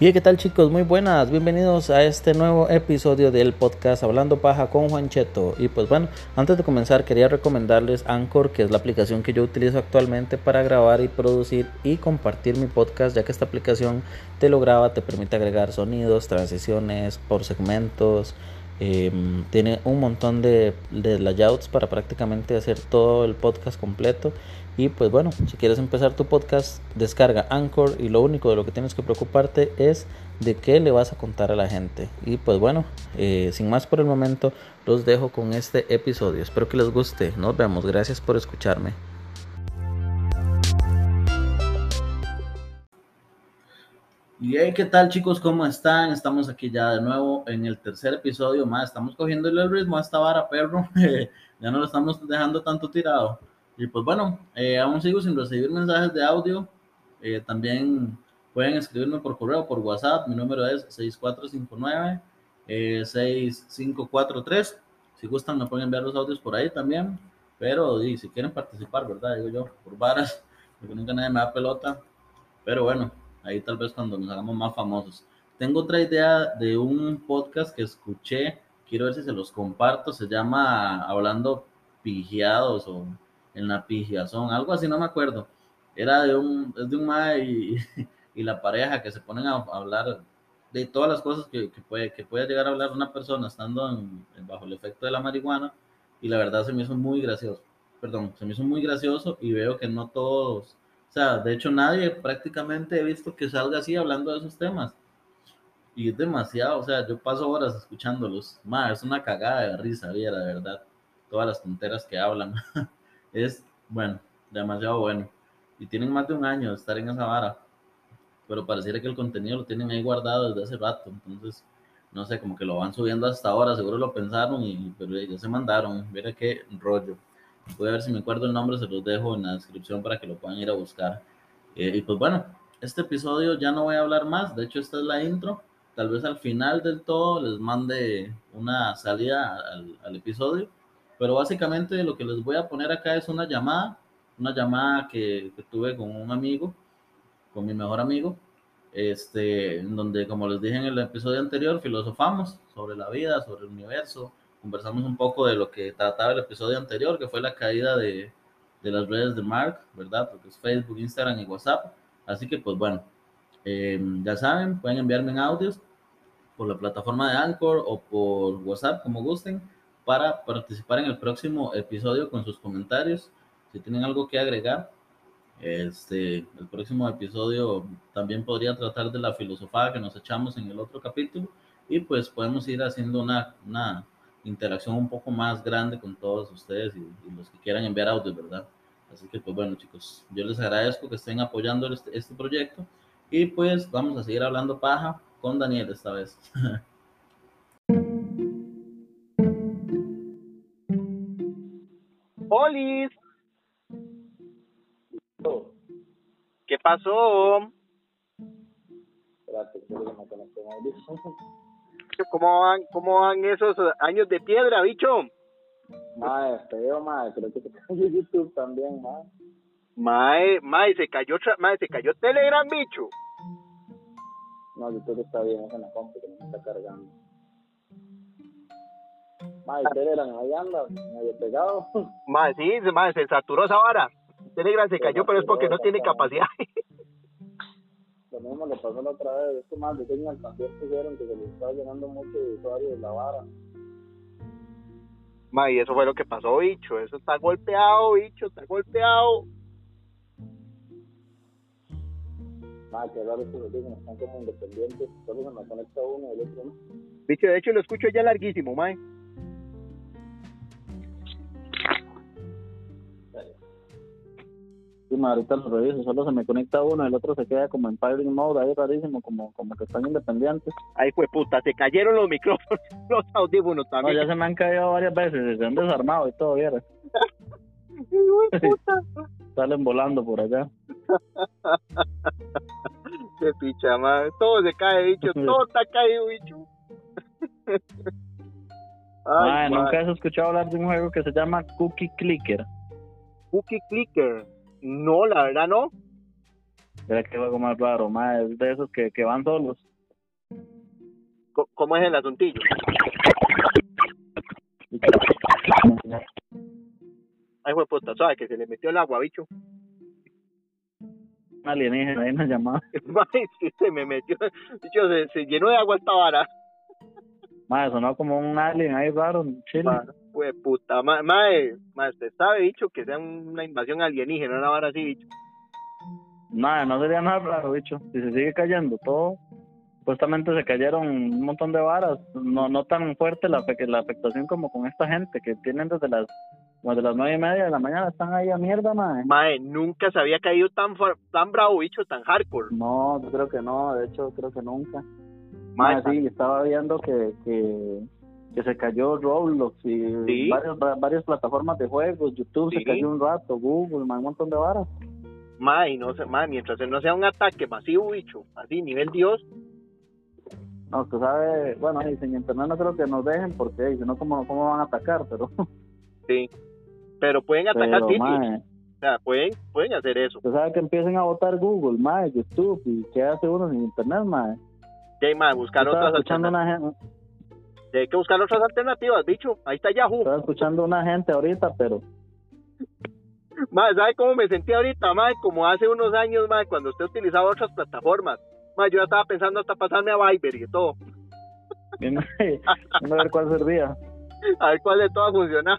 Y qué tal chicos, muy buenas, bienvenidos a este nuevo episodio del podcast Hablando Paja con Juan Cheto. Y pues bueno, antes de comenzar quería recomendarles Anchor, que es la aplicación que yo utilizo actualmente para grabar y producir y compartir mi podcast, ya que esta aplicación te lo graba, te permite agregar sonidos, transiciones por segmentos. Em, tiene un montón de, de layouts para prácticamente hacer todo el podcast completo y pues bueno, si quieres empezar tu podcast, descarga Anchor y lo único de lo que tienes que preocuparte es de qué le vas a contar a la gente. Y pues bueno, eh, sin más por el momento, los dejo con este episodio. Espero que les guste. Nos vemos. Gracias por escucharme. Y hey, ¿qué tal chicos? ¿Cómo están? Estamos aquí ya de nuevo en el tercer episodio más. Estamos cogiendo el ritmo a esta vara, perro. ya no lo estamos dejando tanto tirado. Y pues bueno, eh, aún sigo sin recibir mensajes de audio. Eh, también pueden escribirme por correo, por WhatsApp. Mi número es 6459 6543. Eh, si gustan, me pueden enviar los audios por ahí también. Pero si quieren participar, ¿verdad? Digo yo, por varas, porque nunca nadie me da pelota. Pero bueno, ahí tal vez cuando nos hagamos más famosos. Tengo otra idea de un podcast que escuché. Quiero ver si se los comparto. Se llama Hablando Pigiados o en la son algo así, no me acuerdo. Era de un, es de un mae y, la pareja que se ponen a hablar de todas las cosas que, puede, que puede llegar a hablar una persona estando bajo el efecto de la marihuana y la verdad se me hizo muy gracioso. Perdón, se me hizo muy gracioso y veo que no todos, o sea, de hecho nadie prácticamente he visto que salga así hablando de esos temas. Y es demasiado, o sea, yo paso horas escuchándolos. Ma, es una cagada de risa, viera, de verdad. Todas las tonteras que hablan. es, bueno, demasiado bueno. Y tienen más de un año de estar en esa vara. Pero pareciera que el contenido lo tienen ahí guardado desde hace rato. Entonces, no sé, como que lo van subiendo hasta ahora. Seguro lo pensaron, y, pero ya se mandaron. Mira qué rollo. Voy a ver si me acuerdo el nombre, se los dejo en la descripción para que lo puedan ir a buscar. Eh, y pues bueno, este episodio ya no voy a hablar más. De hecho, esta es la intro. Tal vez al final del todo les mande una salida al episodio pero básicamente lo que les voy a poner acá es una llamada, una llamada que, tuve con un amigo, con mi mejor amigo, este, en donde, como les dije en el episodio anterior, filosofamos sobre la vida, sobre el universo, conversamos un poco de lo que trataba el episodio anterior, que fue la caída de, de las redes de Mark, ¿verdad? Porque es Facebook, Instagram y WhatsApp. Así que, pues bueno, eh, ya saben, pueden enviarme en audios por la plataforma de Anchor o por WhatsApp, como gusten para participar en el próximo episodio con sus comentarios. Si tienen algo que agregar, este, el próximo episodio también podría tratar de la filosofía que nos echamos en el otro capítulo y pues podemos ir haciendo una, una interacción un poco más grande con todos ustedes y, los que quieran enviar audio, ¿verdad? Así que pues bueno chicos, yo les agradezco que estén apoyando este, este proyecto y pues vamos a seguir hablando paja con Daniel esta vez. Polis. ¿Qué pasó? ¿Cómo van, ¿Cómo van esos años de piedra, bicho? Mae, feo, mae, creo que se cayó YouTube también, mae. Mae, mae, se cayó, mae, se cayó Telegram, bicho. No, YouTube está bien, es en la compu que me está cargando. Mae, Telegram ahí anda, medio pegado. Mae, sí, mae, se saturó esa vara. Telegram se cayó, pero es porque no tiene capacidad. Lo mismo le pasó la otra vez. Es que más de Signal también pusieron que se le estaba llenando mucho de usuarios de la vara. Mae, y eso fue lo que pasó, bicho. Eso está golpeado, bicho, está golpeado. Mae, que raro estos dicen, están como independientes. Solo se me conecta uno y el otro no. Bicho, de hecho lo escucho ya larguísimo, mae. Sí, ahorita lo reviso, solo se me conecta uno, el otro se queda como en pairing mode, ahí rarísimo, como, como que están independientes. Ay, pues puta, se cayeron los micrófonos, los audífonos también. No, ya se me han caído varias veces, se han desarmado y todo, ¿vieras? Salen volando por allá. Qué picha, man. Todo se cae, bicho. Todo está caído, bicho. Ay, ¿nunca has escuchado hablar de un juego que se llama Cookie Clicker? Cookie Clicker. No, la verdad no. Era que algo más raro, más es de esos que, que van solos. ¿Cómo es el asuntillo? Ay, fue puta, suave, que se le metió el agua, bicho. Alienígena ahí. Mae, sí, se me metió, bicho, se, se llenó de agua esta vara. Madre, sonó como un alien ahí raro, chile. Fue puta, ma, mae, mae, usted sabe, bicho, que sea una invasión alienígena, una vara así, bicho. Nada, no sería nada raro, bicho. Si se sigue cayendo todo, supuestamente se cayeron un montón de varas. No no tan fuerte la, la afectación como con esta gente que tienen desde las como desde las nueve y media de la mañana están ahí a mierda, madre. Mae, nunca se había caído tan, tan bravo, bicho, tan hardcore. No, yo creo que no, de hecho creo que nunca. Mae, sí, estaba viendo que, que, que se cayó Roblox y Sí. varios, va- varias plataformas de juegos, YouTube Sí. se cayó un rato, Google, un montón de varas. mae, no sé, mae, mientras no sea un ataque masivo, bicho, así, nivel Dios, No, usted sabe, bueno, y sin internet no creo que nos dejen porque si no, ¿cómo, ¿cómo van a atacar? Pero, sí. Pero pueden atacar pero sitios, o sea, pueden, pueden hacer eso. usted sabe que empiecen a votar Google, mae, YouTube y qué hace uno sin internet, mae. Ya, mae, buscar otras escuchando alternativas. una gente, Hay que buscar otras alternativas, bicho. Ahí está Yahoo. estaba escuchando una gente ahorita, pero Mae, ¿sabe cómo me sentí ahorita, mae? Como hace unos años, mae, cuando usted utilizaba otras plataformas. Mae, yo ya estaba pensando hasta pasarme a Viber y todo. viendo a ver cuál servía. A ver cuál de todas funciona.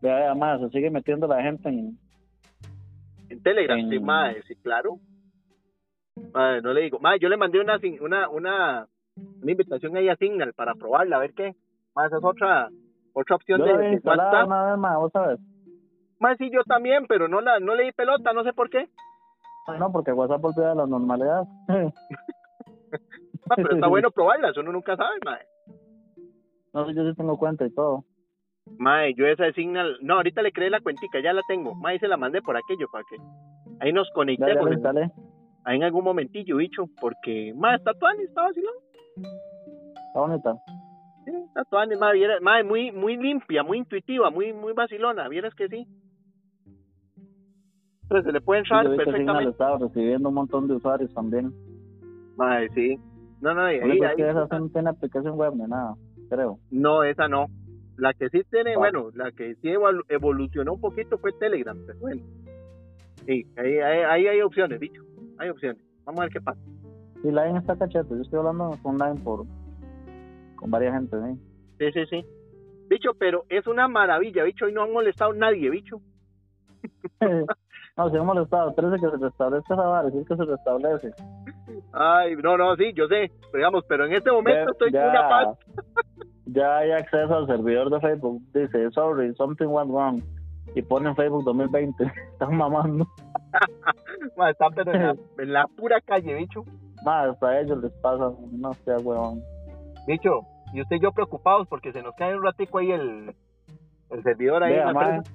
Vea, vea, mae, se sigue metiendo la gente en, En Telegram, En- sí, mae, sí, claro. Mae, no le digo. Mae, yo le mandé una, una, una, una invitación ahí a Signal para probarla, a ver qué. Mae, esa es otra, otra opción Yo de, de WhatsApp. vez más, vos sabes. Mae, sí, yo también, pero no la, no le di pelota, no sé por qué. No, porque WhatsApp volvió a la normalidad. Mae, pero está bueno probarla, eso uno nunca sabe, mae. No yo sí tengo cuenta y todo. Mae, yo esa de Signal, no, ahorita le creé la cuentica, ya la tengo. Mae, se la mandé por aquello para que ahí nos conectemos la en, instalé. Ahí en algún momentillo, bicho, porque, mae, está tuanis, está vacilón. Está bonita. Sí, está tuanis, viera- mae, muy, muy limpia, muy intuitiva, muy, muy vacilona, vieras que sí. Entonces se le puede Sí, entrar Signal perfectamente. estaba recibiendo un montón de usuarios también. Mae, sí. No, no, y ahí, ahí, que esa no tiene aplicación web ni nada, creo. no, esa no. La que sí tiene, Ah. bueno, la que sí evolu- evolucionó un poquito fue Telegram, pero bueno. Sí, ahí, ahí, ahí hay opciones, bicho. Hay opciones. Vamos a ver qué pasa. Sí, Line está cachete. Yo estoy hablando con Line por, con varias gente, ¿sí? Sí, sí, sí. Bicho, pero es una maravilla, bicho. Hoy no han molestado nadie, bicho. no, si hemos molestado, parece que se restablezca esa vara, si es que se restablece. Ay, no, no, sí, yo sé. Pero digamos, pero en este momento Ya- estoy con una paz. Ya hay acceso al servidor de Facebook. Dice, sorry, something went wrong. Y pone en Facebook 2020. Están mamando. Ma, está pero en la, en la pura calle, bicho. Más, hasta a ellos les pasa. No sea huevón. Bicho, y usted y yo preocupados porque se nos cae un ratico ahí el, el servidor ahí. en Vea, la mae, presa.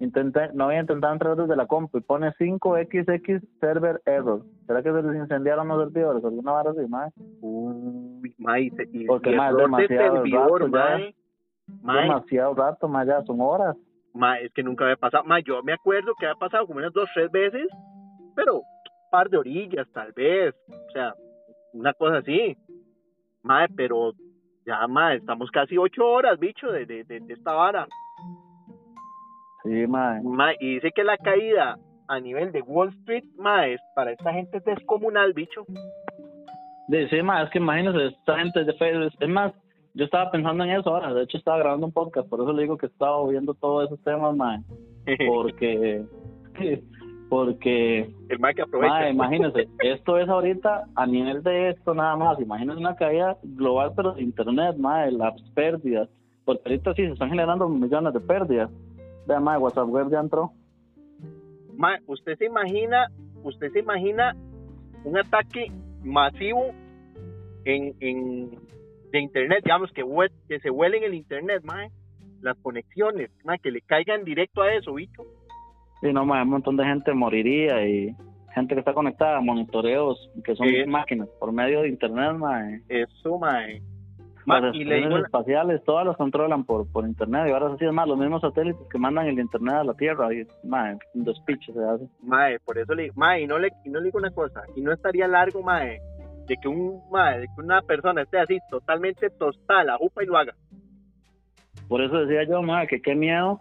intenté, no voy a intentar entrar desde la compu y pone 5XX server error. ¿Será que se les incendiaron los servidores? ¿Alguna vara así, mae? Uy, ma, y, Porque, y ma, de demasiado servidor, rato mae. Mae, Demasiado rato, más ya son horas. ma, es que nunca había pasado. Ma, yo me acuerdo que había pasado como unas dos, tres veces, pero un par de orillas, tal vez. O sea, una cosa así. Ma, pero ya, ma, estamos casi ocho horas, bicho, de, de, de, de esta vara. Sí, mae. Ma, y dice que la caída a nivel de Wall Street, ma, es, para esta gente es descomunal, bicho. Sí, mae, es que imagínese, esta gente de Facebook. Es más, yo estaba pensando en eso ahora. De hecho, estaba grabando un podcast, por eso le digo que estaba viendo todos esos temas, mae. Porque. Porque El que aprovecha. Imagínese, esto es ahorita a nivel de esto nada más. Imagínese una caída global, pero de internet, mae, las pérdidas. Porque ahorita sí se están generando millones de pérdidas. Vea, mae, WhatsApp Web ya entró. Usted se imagina, usted se imagina un ataque masivo en, en de internet, digamos que que se huele en el internet, ma, las conexiones, ma, que le caigan directo a eso, bicho. Y no, mae, un montón de gente moriría y gente que está conectada a monitoreos que son Sí. máquinas por medio de internet, mae. Eso, ma. Ma, Las y le espaciales, todas las controlan por, por internet. Y ahora sí es más, los mismos satélites que mandan el internet a la Tierra. Y, mae, un despiche se hace. por eso le digo, y no le, y no le digo una cosa, y no estaría largo, ma, de que un mae, de que una persona esté así totalmente tostada la jupa y lo haga. Por eso decía yo, ma, que qué miedo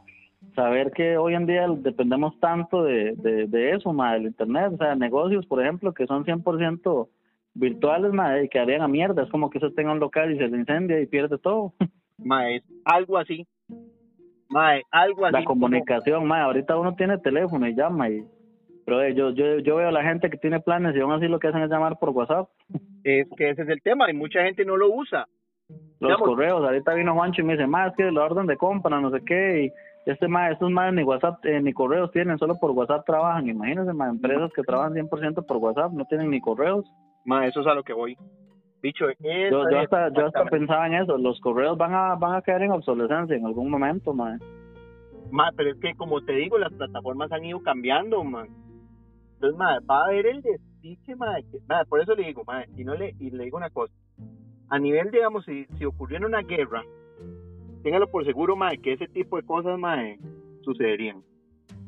saber que hoy en día dependemos tanto de, de, de eso, ma, del internet, o sea, negocios, por ejemplo, que son 100% virtuales, ma, y que harían a mierda, es como que usted tenga un local y se le incendia y pierde todo. Mae, es algo así. Mae, algo así. La comunicación, ma, ahorita uno tiene teléfono y llama y pero eh, yo, yo, yo veo a la gente que tiene planes y aún así lo que hacen es llamar por WhatsApp. Es que ese es el tema y mucha gente no lo usa. Los Digamos- correos, ahorita vino Juancho y me dice, más que la orden de compra, no sé qué, y este más, estos más ni WhatsApp, eh, ni correos tienen, solo por WhatsApp trabajan. Imagínense, más empresas que trabajan 100% por WhatsApp, no tienen ni correos. Mae, eso es a lo que voy. Bicho, Yo, yo hasta, yo hasta pensaba en eso, los correos van a, van a caer en obsolescencia en algún momento, man. Mae, pero es que como te digo, las plataformas han ido cambiando, man. Entonces, mae, va a haber el despiche, mae, que- mae, por eso le digo, mae, y no le, y le digo una cosa. A nivel, digamos, si, si ocurriera una guerra, téngalo por seguro, mae, que ese tipo de cosas, mae, sucederían.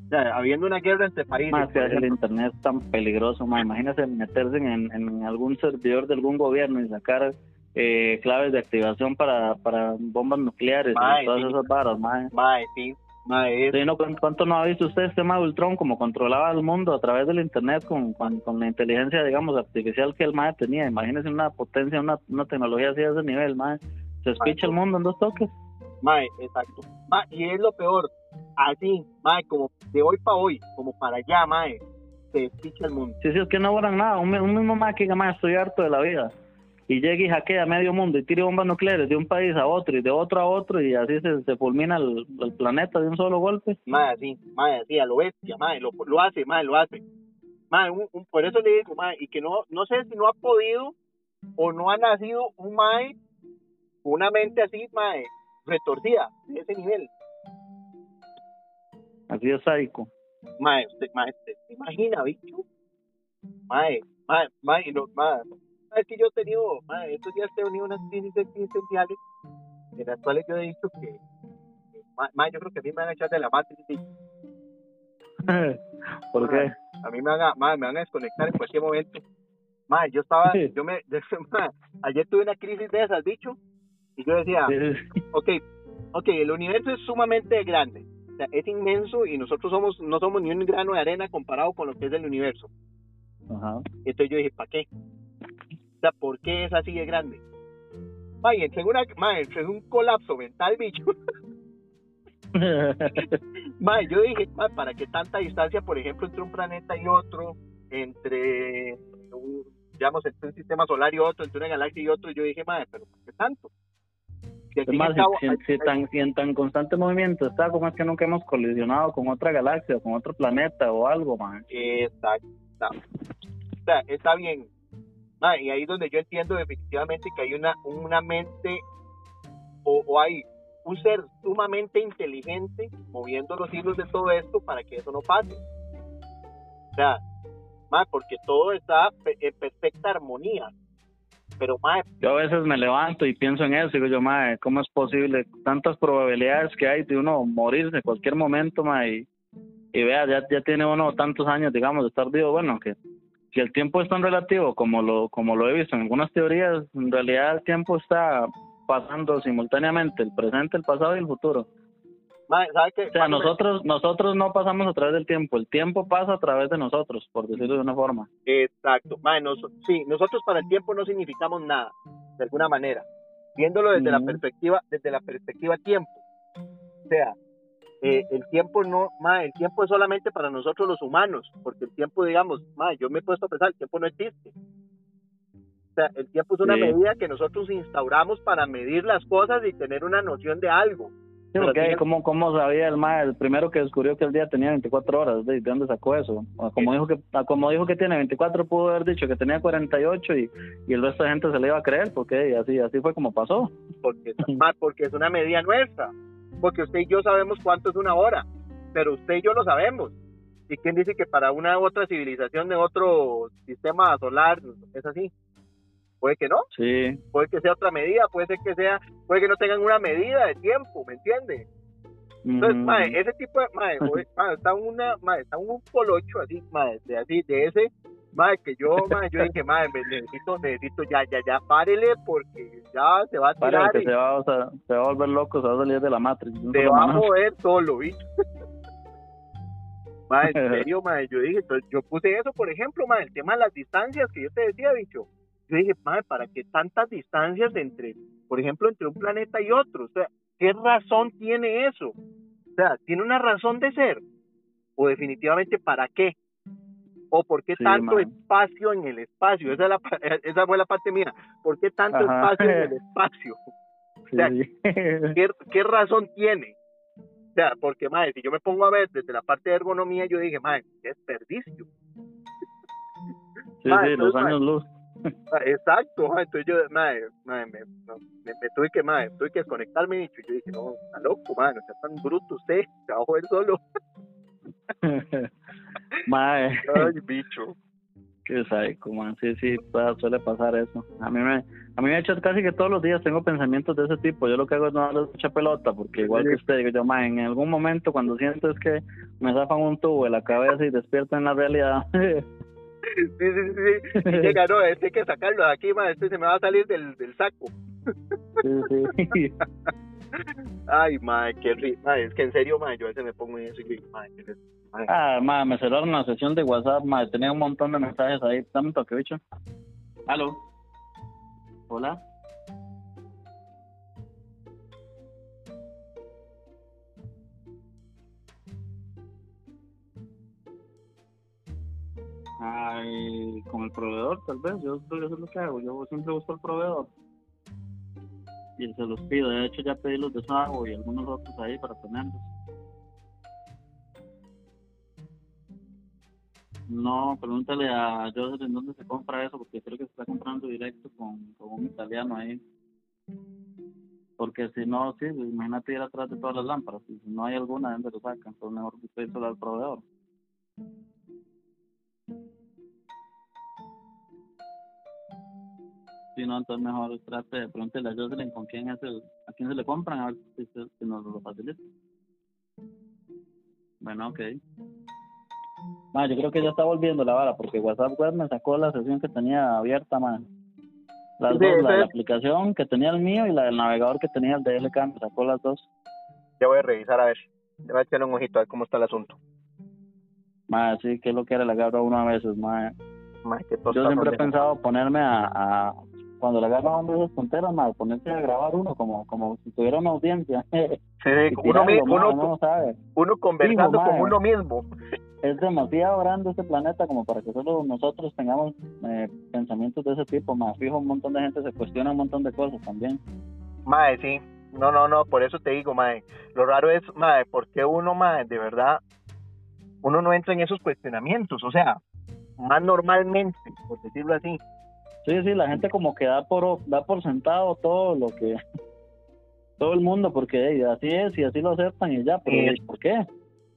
O sea, habiendo una guerra entre países, Más que el internet es tan peligroso, man. Imagínese meterse en, en algún servidor de algún gobierno y sacar eh, claves de activación para, para bombas nucleares Mae, y todas sí. esas varas, man. mae, sí, mae, es- Sí, no, ¿cuánto, no ha visto usted este tema de Ultron como controlaba el mundo a través del internet con, con, con la inteligencia, digamos, artificial que el MAE tenía? Imagínese una potencia, una, una tecnología así de ese nivel, MAE. Se espicha el mundo en dos toques. Mae, exacto. Mae, y es lo peor. Así, mae, como de hoy para hoy, como para allá, mae, se despicha el mundo. Sí, sí, es que no logran nada. Un, un mismo MAE que MAE, estoy harto de la vida. Y llega y hackea medio mundo y tira bombas nucleares de un país a otro y de otro a otro y así se, se fulmina el, el planeta de un solo golpe. Mae, así, mae, así, a lo bestia, mae, lo, lo hace, mae, lo hace. Mae, un- un- por eso le digo, mae, y que no, no sé si no ha podido o no ha nacido un mae una mente así, mae, retorcida, de ese nivel. Así es sádico. Mae, usted, mae, ¿usted se imagina, bicho? Mae, mae, mae, no, mae, es que yo he tenido, mae, estos días he tenido unas crisis existenciales en las cuales yo he dicho que, mae, mae, yo creo que a mí me van a echar de la matriz, y ¿Por qué? a mí me van a, mae, me van a desconectar en cualquier momento. Mae, yo estaba, Sí. yo me, mae, ayer tuve una crisis de esas, bicho, y yo decía, ok, ok, el universo es sumamente grande, o sea, es inmenso y nosotros somos, no somos ni un grano de arena comparado con lo que es el universo. Ajá. Entonces yo dije, ¿para qué? O sea, ¿por qué es así de grande? Ma, y entré en, una, ma, entré en un colapso mental, bicho. Ma, yo dije, ¿para qué tanta distancia, por ejemplo, entre un planeta y otro? Entre, un, digamos, entre un sistema solar y otro, entre una galaxia y otro. Yo dije, ma, ¿pero por qué tanto? Más, al cabo, si, si- si tan, si en tan constante movimiento está, como es que nunca hemos colisionado con otra galaxia, con otro planeta o algo, man? Exacto. O sea, está bien. Y ahí es donde yo entiendo definitivamente que hay una, una mente o, o hay un ser sumamente inteligente moviendo los hilos de todo esto para que eso no pase. O sea, ma, porque todo está en perfecta armonía. Pero, ma, Yo a veces me levanto y pienso en eso y digo yo, madre, ¿cómo es posible? Tantas probabilidades que hay de uno morirse en cualquier momento, madre, y, y vea, ya, ya tiene uno tantos años, digamos, de estar vivo. Bueno, que si el tiempo es tan relativo como lo, como lo he visto en algunas teorías, en realidad el tiempo está pasando simultáneamente, el presente, el pasado y el futuro. Ma, ¿sabe qué? O sea, nosotros, nosotros no pasamos a través del tiempo, el tiempo pasa a través de nosotros, por decirlo de una forma. Exacto. Ma, nos- sí, nosotros para el tiempo no significamos nada, de alguna manera. Viéndolo desde la perspectiva, desde la perspectiva tiempo. O sea, eh, el tiempo no, ma, el tiempo es solamente para nosotros los humanos, porque el tiempo, digamos, ma, yo me he puesto a pensar, el tiempo no existe. O sea, el tiempo es una Sí. medida que nosotros instauramos para medir las cosas y tener una noción de algo. Sí, porque ¿cómo, ¿cómo sabía el mae, el primero que descubrió que el día tenía 24 horas? ¿De, de dónde sacó eso? O Como dijo que ah, como dijo que tiene 24, pudo haber dicho que tenía 48 y, y el resto de gente se le iba a creer, porque así así fue como pasó. porque, porque es una medida nuestra. Porque usted y yo sabemos cuánto es una hora, pero usted y yo lo sabemos. ¿Y quién dice que para una u otra civilización de otro sistema solar es así? Puede que no, Sí, puede que sea otra medida, puede ser que sea, puede que no tengan una medida de tiempo, ¿me entiende? Entonces, Mm, mae, ese tipo de, mae, hoy- mae, está una, mae, está un colocho así, mae, de así, de ese, Mae, que yo, mae, yo dije, mae, me necesito, necesito, ya, ya, ya, párele porque ya se va a tirar. que y se va, o sea, se va a volver loco, se va a salir de la matriz. un se va a mover solo, ¿viste? Mae, en serio, mae, yo dije, yo puse eso, por ejemplo, mae, el tema de las distancias que yo te decía, bicho. Yo dije, mae, ¿para qué tantas distancias entre, por ejemplo, entre un planeta y otro? O sea, ¿qué razón tiene eso? O sea, ¿tiene una razón de ser? O definitivamente, ¿para qué? ¿O por qué Sí, tanto espacio en el espacio? Esa, es la, esa fue la parte mía. ¿Por qué tanto Ajá. espacio en el espacio? Sí, sea. ¿qué, qué razón tiene? O sea, porque, madre, si yo me pongo a ver desde la parte de ergonomía, yo dije, madre, qué desperdicio. Sí, Mae, sí, los años luz. Ah, Exacto, madre, entonces yo, madre, madre, me, no, me, me tuve que, madre, tuve que desconectarme, bicho. Yo dije, no, está loco, madre, no sea tan bruto usted, a joder solo. Mae, Ay, bicho. qué psycho, man. Sí, sí, suele pasar eso. A mí me, a mí me ha hecho casi que todos los días tengo pensamientos de ese tipo. Yo lo que hago es no darle mucha pelota, porque igual que usted, digo yo, mae, en algún momento cuando siento es que me zafan un tubo de la cabeza y despierto en la realidad. Sí, sí, sí, llega, no, este hay que sacarlo de aquí, madre, este se me va a salir del, del saco. sí, sí. Ay, madre, qué ri... Madre, es que en serio, madre, yo a veces me pongo en eso y digo, madre, qué madre. Ah, ma, me cerraron la sesión de WhatsApp, ma, tenía un montón de mensajes ahí. Dame un toque, bicho. Aló. Hola. Ay, con el proveedor, tal vez. Yo eso es lo que hago. Yo siempre busco el proveedor. Y se los pido. De hecho, ya pedí los de y algunos otros ahí para tenerlos. No, pregúntale a Joseph en dónde se compra eso, porque creo que se está comprando directo con, un italiano ahí. Porque si no, sí, imagínate ir atrás de todas las lámparas. Si no hay alguna, ¿de dónde lo sacan? Entonces mejor que usted al proveedor. Si no, entonces mejor trate, pregúntele a Jocelyn con quién es el, a quién se le compran, a ver si, si nos lo facilita. Bueno, ok. Ma, yo creo que ya está volviendo la vara, porque WhatsApp Web me sacó la sesión que tenía abierta, man. Las Sí, dos, la de la aplicación que tenía el mío y la del navegador que tenía el DLK, me sacó las dos. Ya voy a revisar a ver. Le voy a echar un ojito a ver cómo está el asunto. Ma, sí, que es lo que era, le agarro a uno a veces, ma. Qué Yo siempre he de- pensado ponerme a, a cuando le agarro a uno de esas tonteras, ma, ponerse a grabar uno como, como si tuviera una audiencia. Sí, uno, mi- tirarlo, ma, uno, uno no sabe. uno conversando Fijo, con uno mismo. es demasiado grande este planeta como para que solo nosotros tengamos eh, pensamientos de ese tipo. Más fijo, un montón de gente se cuestiona un montón de cosas también. Mae, sí. No, no, no, por eso te digo, mae. Lo raro es, mae, ¿por qué uno, mae, de verdad, uno no entra en esos cuestionamientos? O sea, más normalmente, por decirlo así. Sí, sí, la gente como que da por da por sentado todo lo que todo el mundo porque hey, así es y así lo aceptan y ya, pero ¿por qué?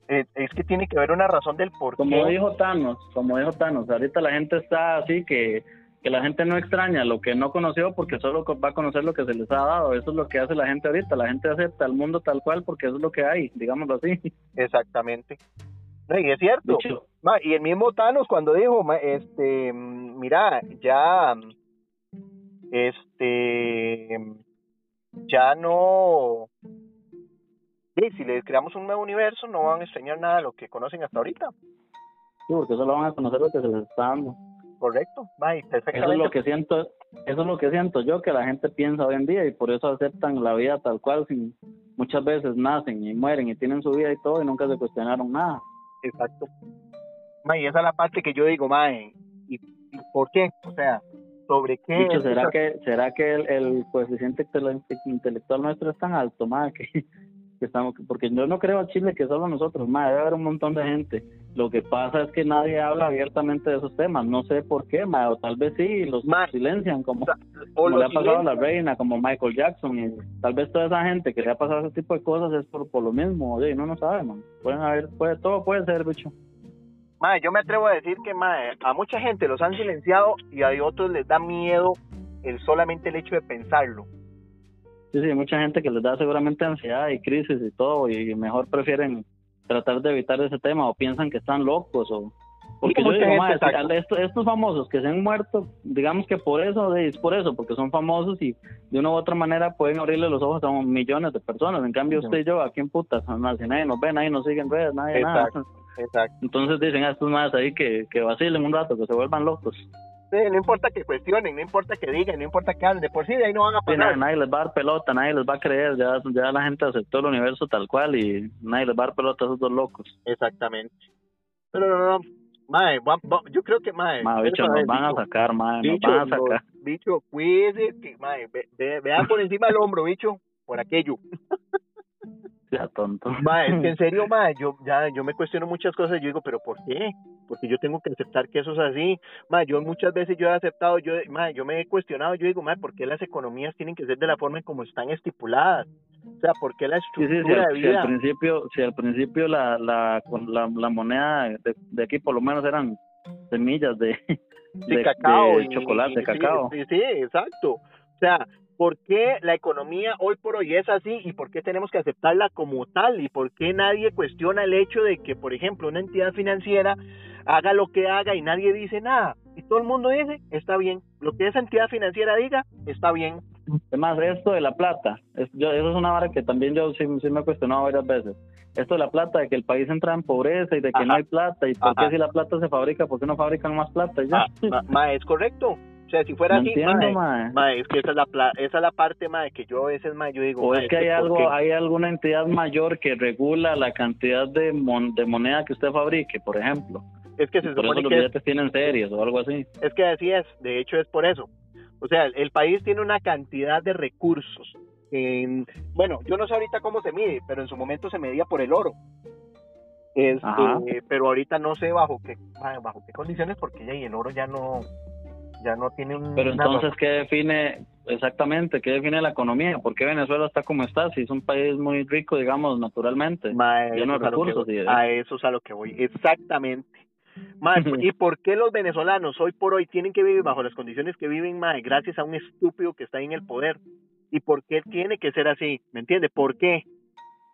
Eh, es que tiene que haber una razón del por Como qué. dijo Thanos, como dijo Thanos, ahorita la gente está así que que la gente no extraña lo que no conoció porque solo va a conocer lo que se les ha dado. Eso es lo que hace la gente ahorita. La gente acepta el mundo tal cual porque eso es lo que hay, digámoslo así. Exactamente. Y es cierto. Ma, y el mismo Thanos cuando dijo, ma, este, mira, ya, este, ya no, si les creamos un nuevo universo, no van a extrañar nada de lo que conocen hasta ahorita. Sí, porque solo van a conocer lo que se les está dando. Correcto, ma, y Eso es lo que siento, eso es lo que siento yo, que la gente piensa hoy en día y por eso aceptan la vida tal cual, sin, muchas veces nacen y mueren y tienen su vida y todo y nunca se cuestionaron nada. Exacto. Ma, y esa es la parte que yo digo, ma, ¿y, y por qué? O sea, ¿sobre qué? Dicho, ¿será esa- que, será que el, el coeficiente intele- intelectual nuestro es tan alto, más que, que estamos, porque yo no creo a Chile que solo nosotros, más debe haber un montón de gente. Lo que pasa es que nadie habla abiertamente de esos temas, no sé por qué, ma, o tal vez sí, los Ma, silencian como, o como lo le ha pasado a la reina, como Michael Jackson, y tal vez toda esa gente que le ha pasado ese tipo de cosas es por, por lo mismo, oye, no no sabe, man. Pueden haber, puede, todo puede ser, bicho. Ma, yo me atrevo a decir que ma, a mucha gente los han silenciado y a otros les da miedo el solamente el hecho de pensarlo. Sí, sí, mucha gente que les da seguramente ansiedad y crisis y todo, y mejor prefieren tratar de evitar ese tema o piensan que están locos o, Porque yo digo, esto- estos famosos que se han muerto, digamos que por eso, es por eso, porque son famosos y de una u otra manera pueden abrirle los ojos a un millones de personas. En cambio, usted y yo, aquí en putas, si nadie nos ve, nadie nos sigue en redes, nadie nada. Exacto. Exacto. Entonces dicen a estos más ahí que, que vacilen un rato, que se vuelvan locos. No importa que cuestionen, no importa que digan, no importa que hablen, de por sí de ahí no van a pasar. nadie, nadie les va a dar pelota, nadie les va a creer, ya, ya la gente aceptó el universo tal cual y nadie les va a dar pelota a esos dos locos. Exactamente. Pero no, no. Mae, yo creo que, mae. Ma, bicho, nos van a sacar, ma, nos Bicho, van a sacar. bicho, cuídese, que, mae, ve, ve- vea por encima del hombro, bicho, por aquello. Ya tonto. Mae, es que en serio, yo ya yo me cuestiono muchas cosas, yo digo, pero ¿por qué? Porque yo tengo que aceptar que eso es así. Mae, yo muchas veces yo he aceptado, yo yo me he cuestionado, yo digo, mae, ¿por qué las economías tienen que ser de la forma en como están estipuladas? O sea, ¿por qué la Sí, sí, sí, estructura al, de si al vida? principio, si al principio la, la, con la, la moneda de, de aquí por lo menos eran semillas de, Sí, de, cacao de y- chocolate, y- de sí, cacao. Sí, sí, exacto. O sea, ¿por qué la economía hoy por hoy es así y por qué tenemos que aceptarla como tal? ¿Y por qué nadie cuestiona el hecho de que, por ejemplo, una entidad financiera haga lo que haga y nadie dice nada? Y todo el mundo dice, está bien. Lo que esa entidad financiera diga, está bien. Además, esto de la plata, es, yo, eso es una vara que también yo sí, sí me he cuestionado varias veces. Esto de la plata, de que el país entra en pobreza y de que Ajá. no hay plata, y por Ajá. qué si la plata se fabrica, por qué no fabrican más plata y ya. Ah, ma, ma, es correcto. O sea, si fuera así, entiendo, mae, es que esa es la, pla- esa es la parte, mae, que yo a veces, mae, yo digo, O es que hay ¿por algo, qué? hay alguna entidad mayor que regula la cantidad de, mon- de moneda que usted fabrique, por ejemplo. Es que se Por eso supone los que es, billetes tienen series o algo así. Es que así es, de hecho es por eso. O sea, el país tiene una cantidad de recursos. En, bueno, yo no sé ahorita cómo se mide, pero en su momento se medía por el oro. Este, Ajá. pero ahorita no sé bajo qué bajo qué condiciones porque ya y el oro ya no ya no tiene un Pero entonces, ¿qué define exactamente? ¿Qué define la economía? ¿Por qué Venezuela está como está? Si es un país muy rico, digamos, naturalmente. Ma, lleno de recursos voy. A eso es a lo que voy. Exactamente. Ma, ¿Y por qué los venezolanos hoy por hoy tienen que vivir bajo las condiciones que viven, ma, gracias a un estúpido que está ahí en el poder? ¿Y por qué tiene que ser así? ¿Me entiende? ¿Por qué?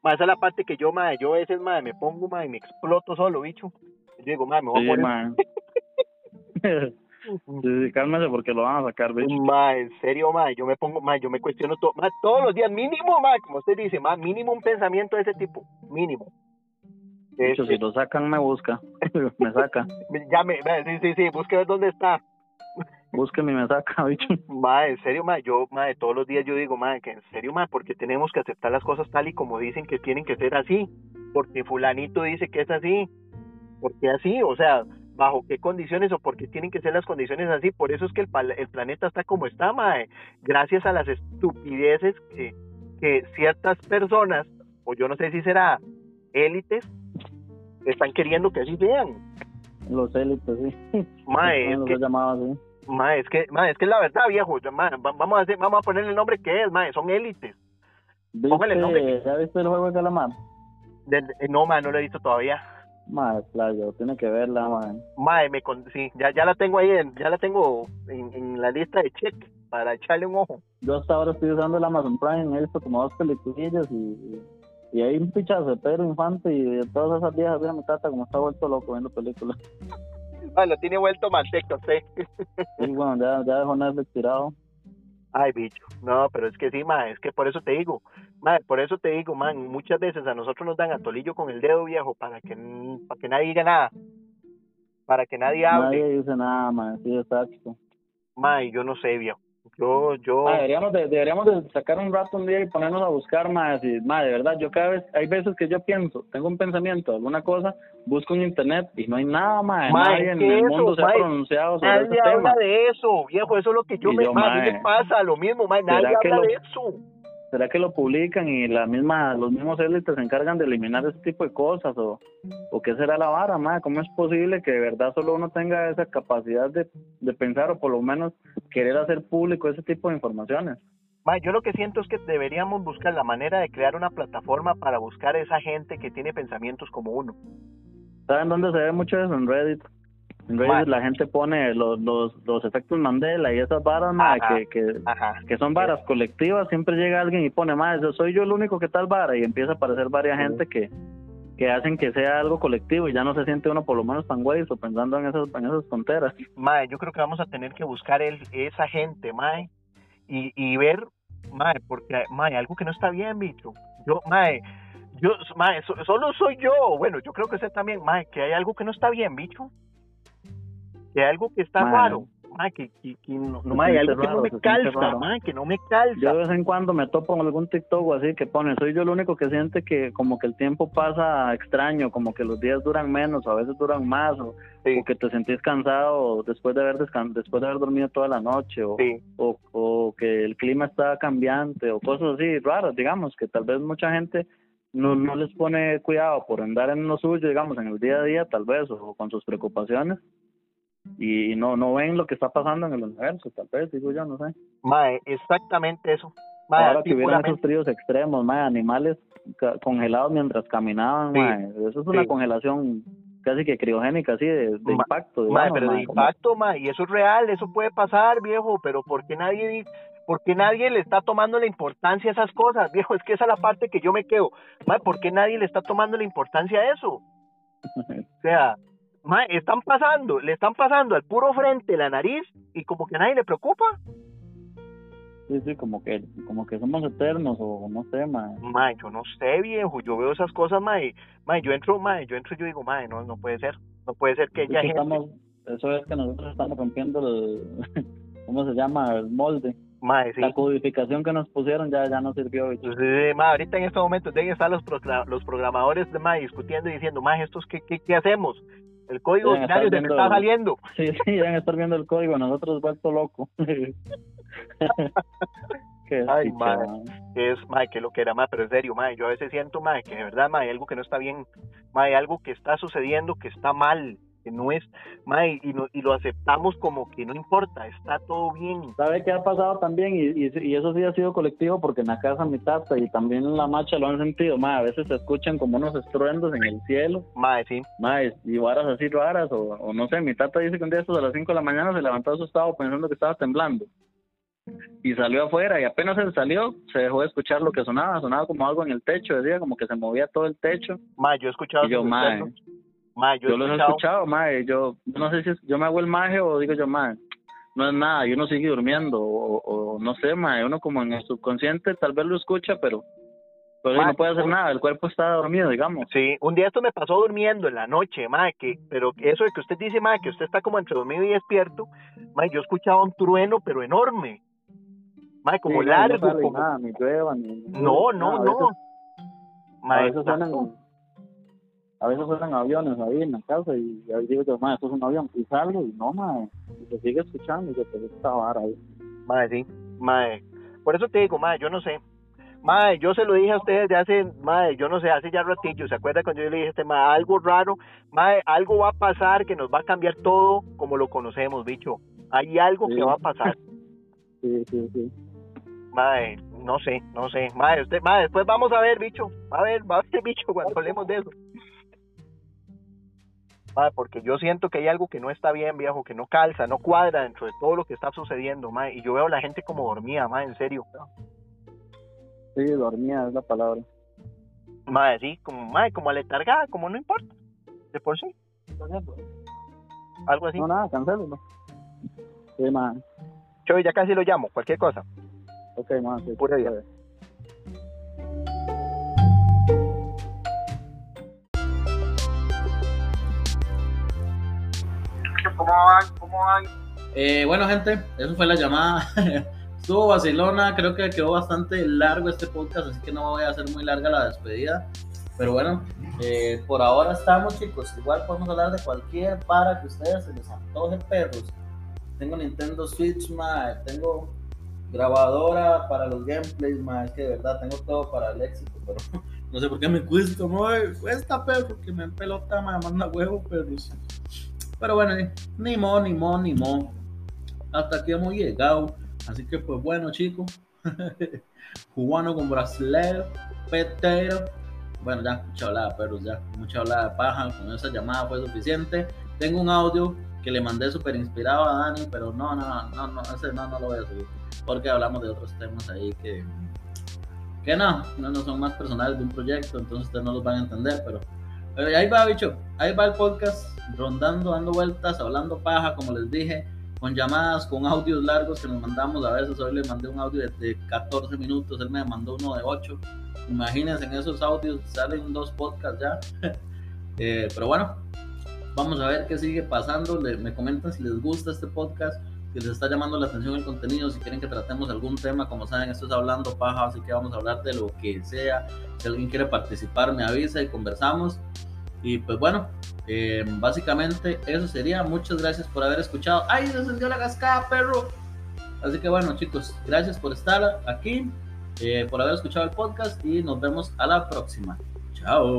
Ma, esa es la parte que yo, ma, yo a veces, ma, me pongo, ma, y me exploto solo, bicho. Yo digo, ma, me voy Sí, a poner... Sí, sí, cálmese porque lo van a sacar, bicho. Ma, en serio, ma, yo me pongo, ma, yo me cuestiono todo, ma, todos los días, mínimo, ma, como usted dice, ma, mínimo un pensamiento de ese tipo, mínimo. Bicho, Este, si lo sacan, me busca. me saca. Ya me, ve, sí, sí, sí, busque ver dónde está. Búsqueme y me saca, bicho. Ma, en serio, ma, yo, ma, todos los días yo digo, ma, que en serio, ma, porque tenemos que aceptar las cosas tal y como dicen que tienen que ser así, porque fulanito dice que es así, porque así, o sea, bajo qué condiciones o por qué tienen que ser las condiciones así, por eso es que el, el planeta está como está, ma, gracias a las estupideces que, que ciertas personas, o yo no sé si será élites, están queriendo que así sean. Los élites, sí. Ma, es que es que, es que la verdad, viejo. Ma, va- vamos a hacer, vamos a ponerle el nombre que es, ma, son élites. Póngale el nombre ¿Viste, ¿Ya viste el juego de calamar? Del- eh, no, ma, no lo he visto todavía. Madre, playo, tiene que verla, man. Ma, me con, sí, ya, ya la tengo ahí, en- ya la tengo en, en la lista de check para echarle un ojo. Yo hasta ahora estoy usando el Amazon Prime, he visto como dos peliculillas y, y hay un pichazo de Pedro Infante y de todas esas viejas, mira mi tata como está vuelto loco viendo películas. Ma, lo tiene vuelto manteca, usted. Y bueno, ya, ya dejó Netflix tirado. Ay, bicho. No, pero es que sí, ma, es que por eso te digo. Ma, por eso te digo, man, muchas veces a nosotros nos dan atolillo con el dedo viejo para que, para que nadie diga nada. Para que nadie hable. Nadie dice nada, man, sí, exacto. Ma, yo no sé, viejo. Yo, yo. Ah, deberíamos, de, deberíamos de sacar un rato un día y ponernos a buscar más. Y, ma, de verdad, yo cada vez, hay veces que yo pienso, tengo un pensamiento, alguna cosa, busco en internet y no hay nada, Ma, nadie en el eso, mundo se ha pronunciado sobre Nadie este tema. habla de eso, viejo, eso es lo que yo Y me, yo, ma, pasa, lo mismo, ma, ¿será nadie que habla lo- de eso. ¿Será que lo publican y la misma, los mismos élites se encargan de eliminar ese tipo de cosas? ¿O, o qué será la vara, ma? ¿Cómo es posible que de verdad solo uno tenga esa capacidad de, de pensar o por lo menos querer hacer público ese tipo de informaciones? Ma, yo lo que siento es que deberíamos buscar la manera de crear una plataforma para buscar a esa gente que tiene pensamientos como uno. ¿Saben dónde se ve mucho eso? En Reddit. En Ma. la gente pone los, los, los efectos Mandela y esas varas, ma, Ajá. que, que, Ajá. que son varas colectivas. Siempre llega alguien y pone, yo soy yo el único que tal vara y empieza a aparecer varias gente que, que hacen que sea algo colectivo y ya no se siente uno por lo menos tan güey o pensando en esas, en esas tonteras. Mae, yo creo que vamos a tener que buscar el, esa gente, mae, y, y ver, mae, porque, mae, algo que no está bien, bicho. Yo, mae, yo, mae, so- solo soy yo, bueno, yo creo que usted también, mae, que hay algo que no está bien, bicho. Que algo que está raro, que, que, que no, no, que me calza, que no me calza. Yo de vez en cuando me topo con algún TikTok o así que pone, soy yo el único que siente que como que el tiempo pasa extraño, como que los días duran menos, o a veces duran más, o, Sí. o que te sentís cansado después de haber después de haber dormido toda la noche, o, Sí. o, o que el clima está cambiante, o cosas así raras, digamos, que tal vez mucha gente no, no les pone cuidado por andar en lo suyo, digamos, en el día a día, tal vez, o con sus preocupaciones, y no, no ven lo que está pasando en el universo, tal vez, digo yo, no sé. Mae, exactamente eso. Mae, Ahora que hubieran esos fríos extremos, mae, animales congelados mientras caminaban, Sí, mae. Eso es una sí. congelación casi que criogénica, así, de, de Ma- impacto. Mae, digamos, pero de impacto, mae, y eso es real, eso puede pasar, viejo, pero ¿por qué nadie di- por qué nadie le está tomando la importancia a esas cosas, viejo? Es que esa es la parte que yo me quedo. Mae, ¿por qué nadie le está tomando la importancia a eso? O sea, mae, están pasando, le están pasando al puro frente la nariz y como que a nadie le preocupa. Sí, sí, como que, como que somos eternos, o no sé, mae. Mae, yo no sé, viejo, yo veo esas cosas, mae, mae, yo entro, mae, yo entro y yo digo, mae, no, no puede ser, no puede ser que gente, estamos, eso es que nosotros estamos rompiendo el, ¿cómo se llama? El molde. mae, sí. La codificación que nos pusieron ya, ya no sirvió. bicho. Entonces, ma, ahorita en estos momentos deben estar los, los programadores de ma, discutiendo y diciendo, ma, ¿estos qué, qué, qué hacemos? El código binario se me está saliendo. Sí, sí, deben estar viendo el código, nosotros vuelto loco. Qué Ay. Que es, ma, que lo que era, ma, pero es serio, ma, yo a veces siento, ma, que de verdad, ma, hay algo que no está bien, ma, hay algo que está sucediendo que está mal, que no es, ma, y, y, no- y lo aceptamos como que no importa, está todo bien. ¿Sabe qué ha pasado también? Y, y, y eso sí ha sido colectivo porque en la casa mi tata y también la marcha lo han sentido. Ma, a veces se escuchan como unos estruendos en el cielo. Ma, sí, Ma, y- varas así raras. O, o no sé, mi tata dice que un día estos a las 5 de la mañana se levantó asustado pensando que estaba temblando. Y salió afuera y apenas se salió, se dejó de escuchar lo que sonaba. Sonaba como algo en el techo, decía como que se movía todo el techo. ma, yo he escuchado Y yo, ma. Ma, yo, yo he los he escuchado, escuchado, ma, y yo no sé si es- yo me hago el maje o digo yo, ma, no es nada, y uno sigue durmiendo, o, o no sé, ma, uno como en el subconsciente tal vez lo escucha, pero, pero Ma, no puede hacer nada, el cuerpo está dormido, digamos. Sí, un día esto me pasó durmiendo en la noche, ma, que, pero eso de que usted dice, ma, que usted está como entre dormido y despierto, ma, yo escuchaba un trueno, pero enorme, ma, como Sí, largo, no sale como... nada, ni llueva, ni... No, no, nada, no. veces- a veces exacto. suenan, a veces suenan aviones ahí en la casa, y ahí digo yo, ma, esto es un avión, y salgo, y no, ma, y se sigue escuchando, y yo, pero esta vara ahí. Ma, sí, ma, por eso te digo, ma, yo no sé, ma, yo se lo dije a ustedes de hace, ma, yo no sé, hace ya ratillo, ¿se acuerda cuando yo le dije a este, ma, algo raro, ma, algo va a pasar que nos va a cambiar todo como lo conocemos, bicho, hay algo Sí. que va a pasar. Sí, sí, sí. Mae, no sé, no sé. Mae, usted, mae, después vamos a ver, bicho. Va a ver, va a ver, bicho, cuando hablemos de eso. Porque yo siento que hay algo que no está bien, viejo, que no calza, no cuadra dentro de todo lo que está sucediendo. Y yo veo a la gente como dormida, en serio. Sí, dormía es la palabra. Mae, sí, como, mae, como aletargada, como no importa. De por sí, algo así. No, nada, cancélalo. Sí, ma, Choy, ya casi lo llamo, cualquier cosa. ok, ma, sí. Pura vida. ¿Cómo van? ¿Cómo van? Eh, bueno, gente, eso fue la llamada. Estuvo vacilona, creo que quedó bastante largo este podcast, así que no voy a hacer muy larga la despedida. Pero bueno, eh, por ahora estamos, chicos. Igual podemos hablar de cualquier para que ustedes se les antoje perros. Tengo Nintendo Switch, ma, tengo grabadora para los gameplays, ma, es que de verdad tengo todo para el éxito, pero no sé por qué me cuesta, ma, cuesta perro, que me pelota, ma, manda huevo, perros. Pero bueno, eh, ni mo, ni mo, ni mo. Hasta aquí hemos llegado. Así que pues bueno chicos. Cubano con brasileño, petero. Bueno, ya, mucha hablada, perros, ya. Mucha hablada de paja. Con esa llamada fue suficiente. Tengo un audio que le mandé súper inspirado a Dani, pero no, no, no, no, ese no, no lo voy a subir. Porque hablamos de otros temas ahí que, que no, no, no son más personales de un proyecto, entonces ustedes no los van a entender, pero Eh, ahí va, bicho. Ahí va el podcast, rondando, dando vueltas, hablando paja, como les dije, con llamadas, con audios largos que nos mandamos. A veces hoy le mandé un audio de, de 14 minutos, él me mandó uno de 8. Imagínense, en esos audios salen dos podcasts ya. Eh, pero bueno, vamos a ver qué sigue pasando. Me comentan si les gusta este podcast, si les está llamando la atención el contenido, si quieren que tratemos algún tema. Como saben, esto es hablando paja, así que vamos a hablar de lo que sea. Si alguien quiere participar, me avisa y conversamos. Y pues bueno, eh, básicamente eso sería. Muchas gracias por haber escuchado. ¡Ay, se encendió la cascada, perro! Así que bueno, chicos, gracias por estar aquí, eh, por haber escuchado el podcast y nos vemos a la próxima. Chao.